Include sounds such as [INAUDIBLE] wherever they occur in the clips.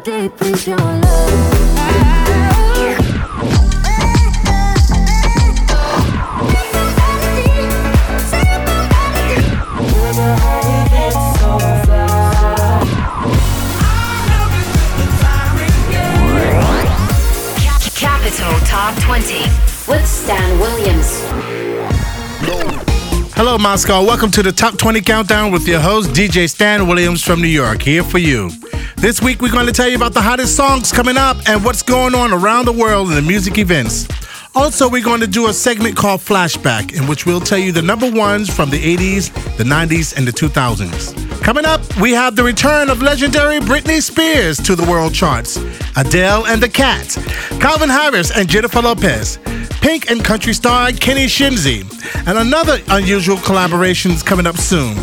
deep is your love? Capital Top 20 with Stan Williams. Hello, Moscow. Welcome to the Top 20 Countdown with your host, DJ Stan Williams from New York, here for you. This week, we're going to tell you about the hottest songs coming up and what's going on around the world in the music events. Also, we're going to do a segment called Flashback, in which we'll tell you the number ones from the 80s, the 90s, and the 2000s. Coming up, we have the return of legendary Britney Spears to the world charts, Adele and the Cats, Calvin Harris and Jennifer Lopez, Pink and country star Kenny Chesney, and another unusual collaborations coming up soon.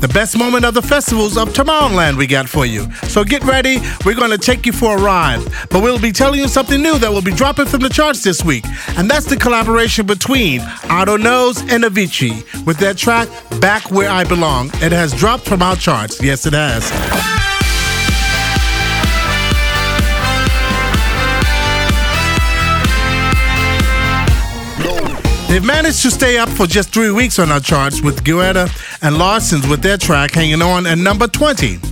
The best moment of the festivals of Tomorrowland we got for you. So get ready, we're going to take you for a ride. But we'll be telling you something new that will be dropping from the charts this week, and that's the collaboration between Otto Knows and Avicii with their track Back Where I Belong. It has dropped from our charts. Yes, it has. They've managed to stay up for just three weeks on our charts with Guetta and Larsson's with their track hanging on at number 20.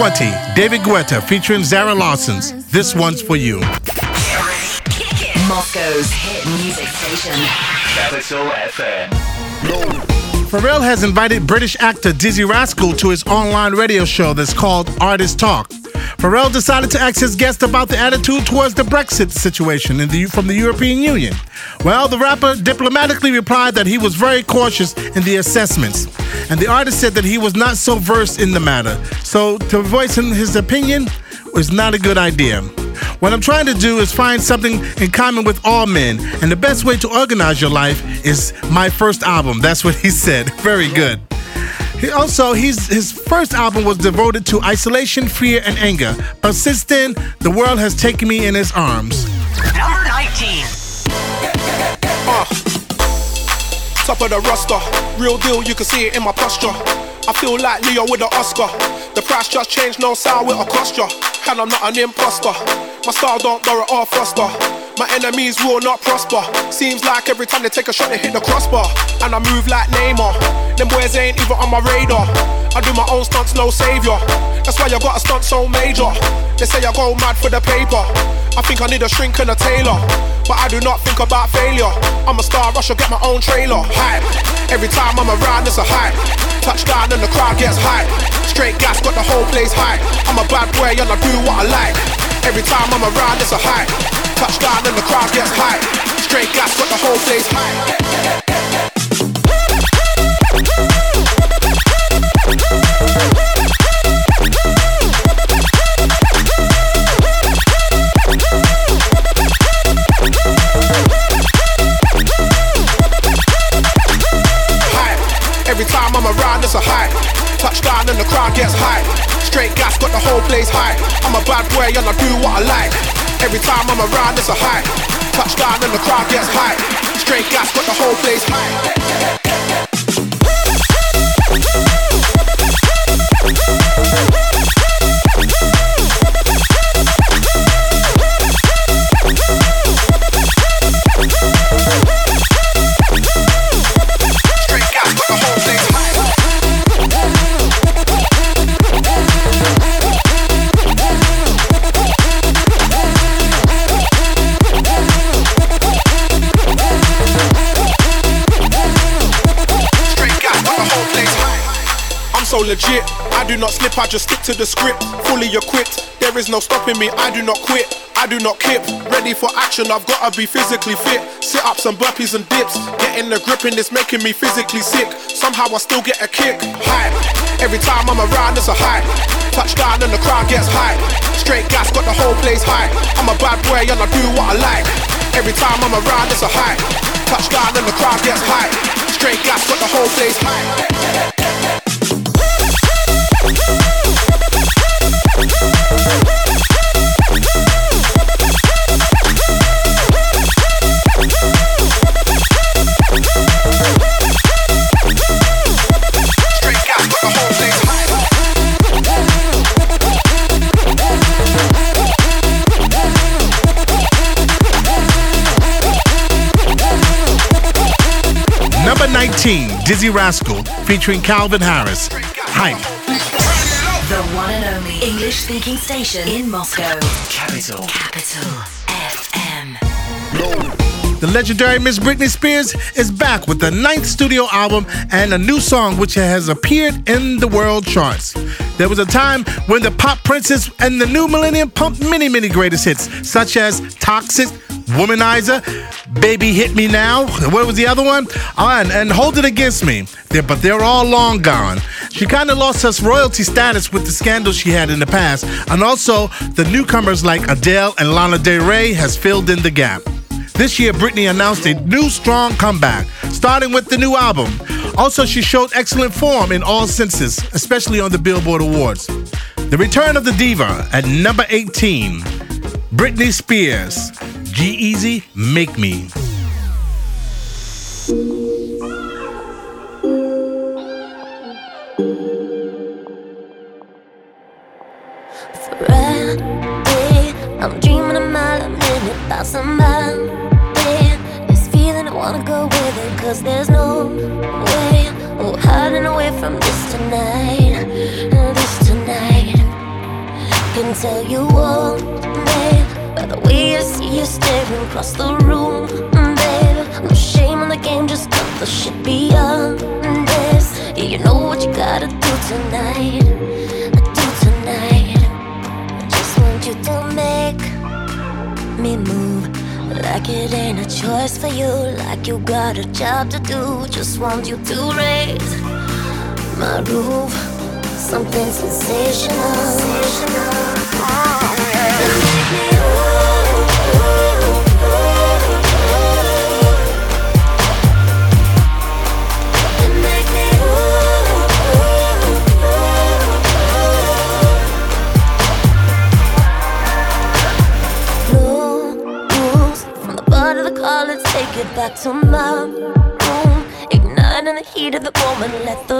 Forever. 20, David Guetta featuring Zara Larsson's This One's For You. Moscow's hit music station. Capital FM. Pharrell has invited British actor Dizzee Rascal to his online radio show that's called Artist Talk. Pharrell decided to ask his guest about the attitude towards the Brexit situation the, from the European Union. Well, the rapper diplomatically replied that he was very cautious in the assessments, and the artist said that he was not so versed in the matter. So, to voice his opinion was not a good idea. What I'm trying to do is find something in common with all men, and the best way to organize your life is my first album. That's what he said. [LAUGHS] Very good. He also, he's, his first album was devoted to isolation, fear, and anger. But since then, the world has taken me in its arms. Number 19. Uh, top of the roster, real deal, you can see it in my posture. I feel like Leo with an Oscar. The price just changed, no sound with a cost. And I'm not an imposter. My style don't borrow or foster. My enemies will not prosper. Seems like every time they take a shot, they hit the crossbar. And I move like Neymar. Them boys ain't even on my radar. I do my own stunts, no savior. That's why I got a stunt so major. They say I go mad for the paper. I think I need a shrink and a tailor. But I do not think about failure. I'm a star, I should get my own trailer. Hype. Every time I'm around, it's a hype. Touchdown and the crowd gets hype. Straight gas, got the whole place hype. I'm a bad boy and I do what I like. Every time I'm around, it's a hype. Touchdown and the crowd gets hype. Straight gas, got the whole place hype. Every time I'm around, it's a hype. Touchdown and the crowd gets hype. Straight gas, got the whole place hype. I'm a bad boy and I do what I like. Every time I'm around, it's a hype. Touchdown and the crowd gets hype. Straight gas, got the whole place hype. Not slip, I just stick to the script. Fully equipped, there is no stopping me. I do not quit, I do not kip. Ready for action, I've gotta be physically fit. Sit ups and burpees and dips. Getting the grip and it's making me physically sick. Somehow I still get a kick. Hype. Every time I'm around, it's a hype. Touchdown and the crowd gets hype. Straight gas, got the whole place hype. I'm a bad boy and I do what I like. Every time I'm around, it's a hype. Touchdown and the crowd gets hype. Straight gas, got the whole place hype. Dizzee Rascal, featuring Calvin Harris. Hype. The one and only English speaking station in Moscow. Capital. Capital FM. The legendary Miss Britney Spears is back with the ninth studio album and a new song which has appeared in the world charts. There was a time when the pop princess and the new millennium pumped many, many greatest hits, such as Toxic, Womanizer, Baby Hit Me Now. What was the other one? Oh, and, Hold It Against Me. They're, but they're all long gone. She kind of lost her royalty status with the scandals she had in the past, and also the newcomers like Adele and Lana Del Rey has filled in the gap. This year, Britney announced a new strong comeback, starting with the new album. Also, she showed excellent form in all senses, especially on the Billboard Awards. The return of the diva at number 18, Britney Spears. G-Eazy, Make Me. Friday, I'm dreaming a mile a minute about somebody. This feeling I wanna go with it, cause there's no way. Oh, hiding away from this tonight. This tonight. Can tell you all, I see you staring across the room, mm, babe. No shame on the game, just cut the shit beyond this. Yeah, you know what you gotta do tonight. Do tonight. I just want you to make me move. Like it ain't a choice for you, like you got a job to do. Just want you to raise my roof. Something sensational. sensational. Oh, yeah. The the let the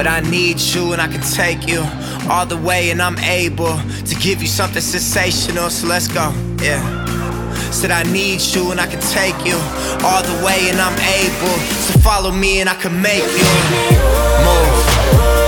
But I need you and I can take you all the way, and I'm able to give you something sensational, so let's go, yeah. Said I need you and I can take you all the way, and I'm able to follow me and I can make you move.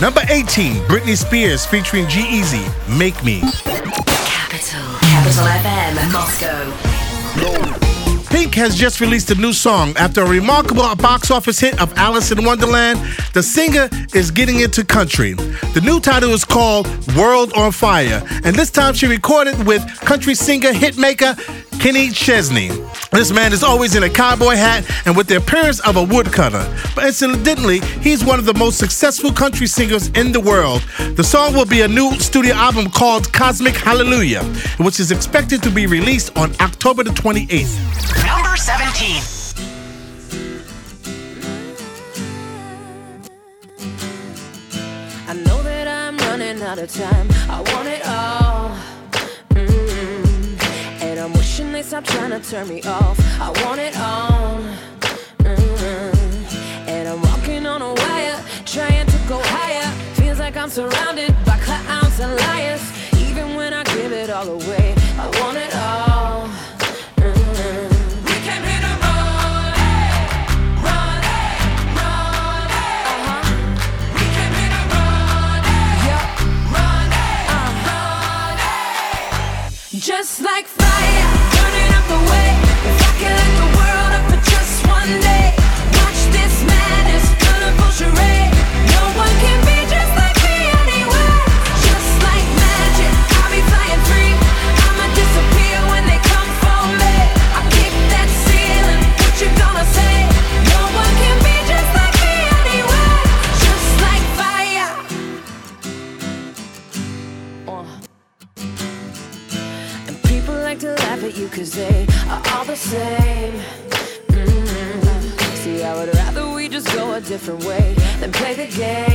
Number 18, Britney Spears featuring G-Eazy, Make Me. Capital. Capital FM, Moscow. Pink has just released a new song. After a remarkable box office hit of Alice in Wonderland, the singer is getting into country. The new title is called World on Fire, and this time she recorded with country singer hitmaker Kenny Chesney. This man is always in a cowboy hat and with the appearance of a woodcutter. But incidentally, he's one of the most successful country singers in the world. The song will be a new studio album called Cosmic Hallelujah, which is expected to be released on October the 28th. Number 17. I know that I'm running out of time. I want it all. They stop trying to turn me off. I want it all. Mm-hmm. And I'm walking on a wire, trying to go higher. Feels like I'm surrounded by clowns and liars. Even when I give it all away, different way, then play the game.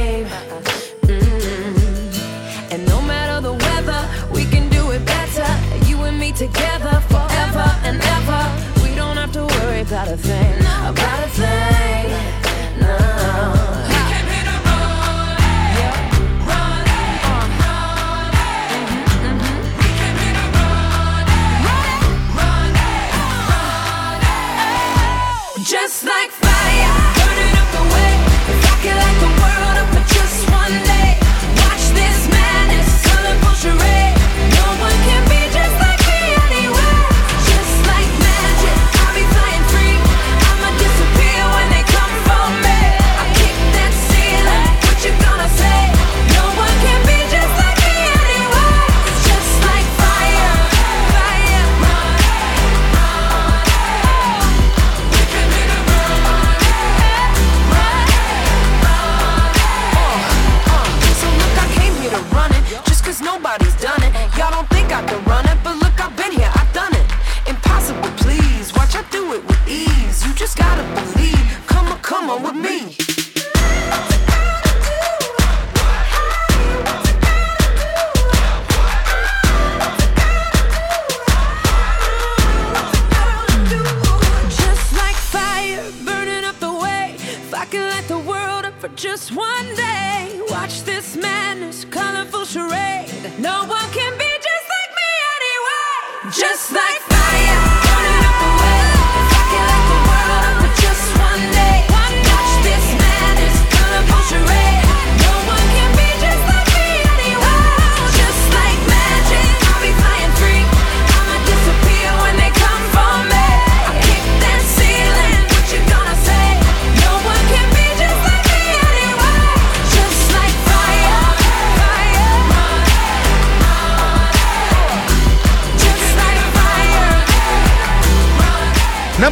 just one day, watch this madness, colorful charade. No one can be just like me anyway. Just like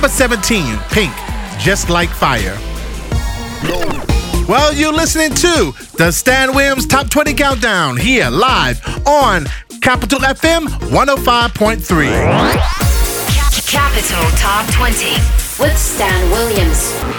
Number 17, Pink, Just Like Fire. Well, you're listening to the Stan Williams Top 20 Countdown here live on Capital FM 105.3. Capital Top 20 with Stan Williams.